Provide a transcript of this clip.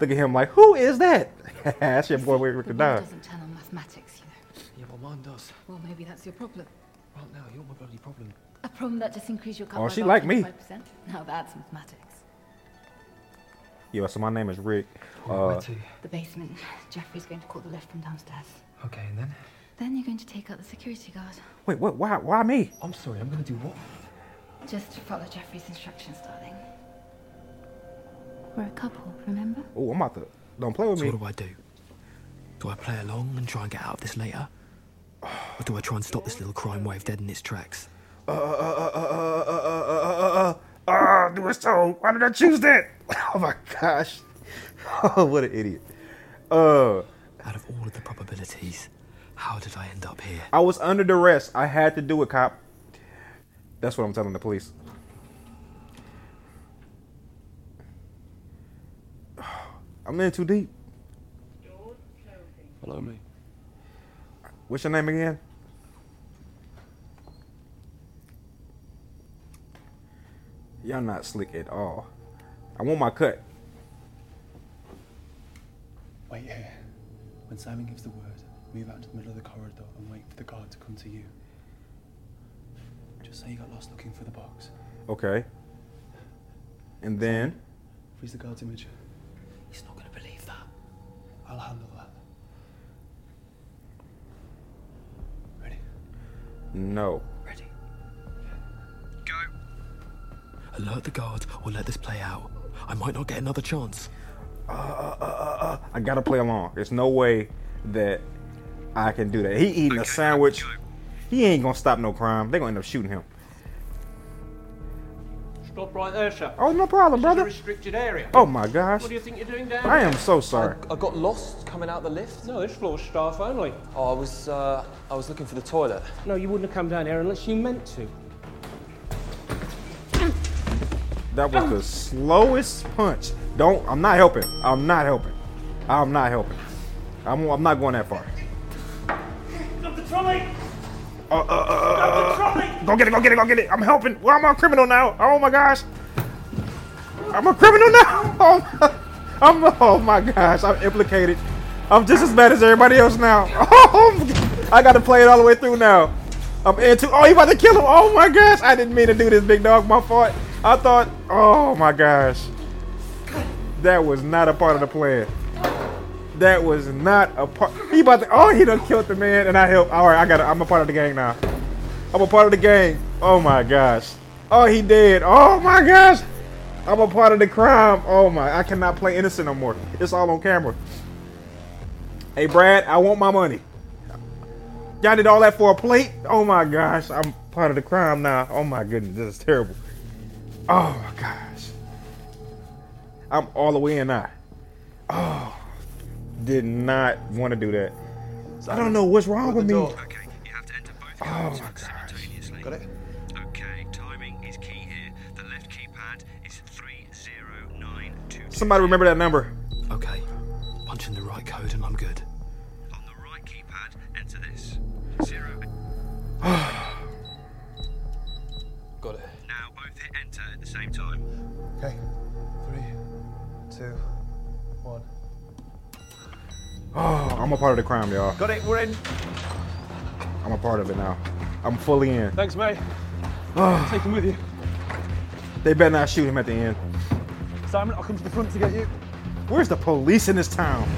Look at him like, who is that? That's your boy Rick Da Don. world doesn't turn on mathematics, you know. Yeah, well, mine does. Well, maybe that's your problem. Right now, you're my bloody problem. A problem that just increased your cut Oh, by she about like me. 25%. Now that's mathematics. Yo, so my name is Rick. Right, Uh, to? The basement. Jeffrey's going to call the lift from downstairs. Okay, and then? Then you're going to take out the security guard. wait, what? Why? Why me? I'm sorry, I'm gonna do what? Just follow Jeffrey's instructions, darling. We're a couple, remember? Oh, I'm about to. Don't play with so me. What do I do? Do I play along and try and get out of this later? Or do I try and stop this little crime wave dead in its tracks? Uh, uh, uh, uh, uh, uh, uh, uh, do it so. Why did I choose that? Oh my gosh. Oh, what an idiot. Uh, Out of all of the probabilities, how did I end up here? I was under duress. I had to do it, cop. That's what I'm telling the police. I'm in too deep. Follow me. What's your name again? Y'all not slick at all. I want my cut. Wait here. When Simon gives the word, move out to the middle of the corridor and wait for the guard to come to you. Just say you got lost looking for the box. Okay. And then Freeze the guard's image. I'll handle that. Ready? no. Ready? Go. Alert the guard or let this play out. I might not get another chance. Uh, uh, uh, I gotta play along. There's no way that I can do that. He eating a sandwich. He ain't gonna stop no crime. They gonna end up shooting him. Stop right there, sir. Oh, no problem, This is a brother. restricted area. Oh my gosh. What do you think you're doing down I here? am so sorry. I got lost coming out the lift. No, this floor's staff only. Oh, I was uh, I was looking for the toilet. No, you wouldn't have come down here unless you meant to. That was the slowest punch. Don't. I'm not helping. I'm not helping. I'm not helping. I'm. I'm not going that far. Go get it, go get it, go get it. I'm helping. Well, I'm a criminal now. Oh my gosh. I'm a criminal now. Oh my, I'm, oh my gosh. I'm implicated. I'm just as bad as everybody else now. Oh, I got to play it all the way through now. I'm into. Oh, he about to kill him. Oh my gosh. I didn't mean to do this, big dog. My fault. I thought. Oh my gosh. That was not a part of the plan. That was not a part. He about to. Oh, he done killed the man, and I helped. All right, I got. I'm a part of the gang now. I'm a part of the gang. Oh my gosh. Oh, he did. Oh my gosh. I'm a part of the crime. Oh my. I cannot play innocent no more. It's all on camera. Hey, Brad, I want my money. Y'all did all that for a plate? Oh my gosh. I'm part of the crime now. Oh my goodness. This is terrible. Oh my gosh. I'm all the way in now. Oh. Did not want to do that. I don't know what's wrong with me. Okay, Oh my gosh. simultaneously. Got it? Okay, timing is key here. The left keypad is 30922. Somebody remember that number. Okay. Punch in the right code and I'm good. On the right keypad, enter this. Zero. Got it. Now both hit enter at the same time. Okay. Three, two, one. Oh, I'm a part of the crime, y'all. Got it, we're in. I'm a part of it now. I'm fully in. Thanks, mate. Ah. Take him with you. They better not shoot him at the end. Simon, I'll come to the front to get you. Where's the police in this town?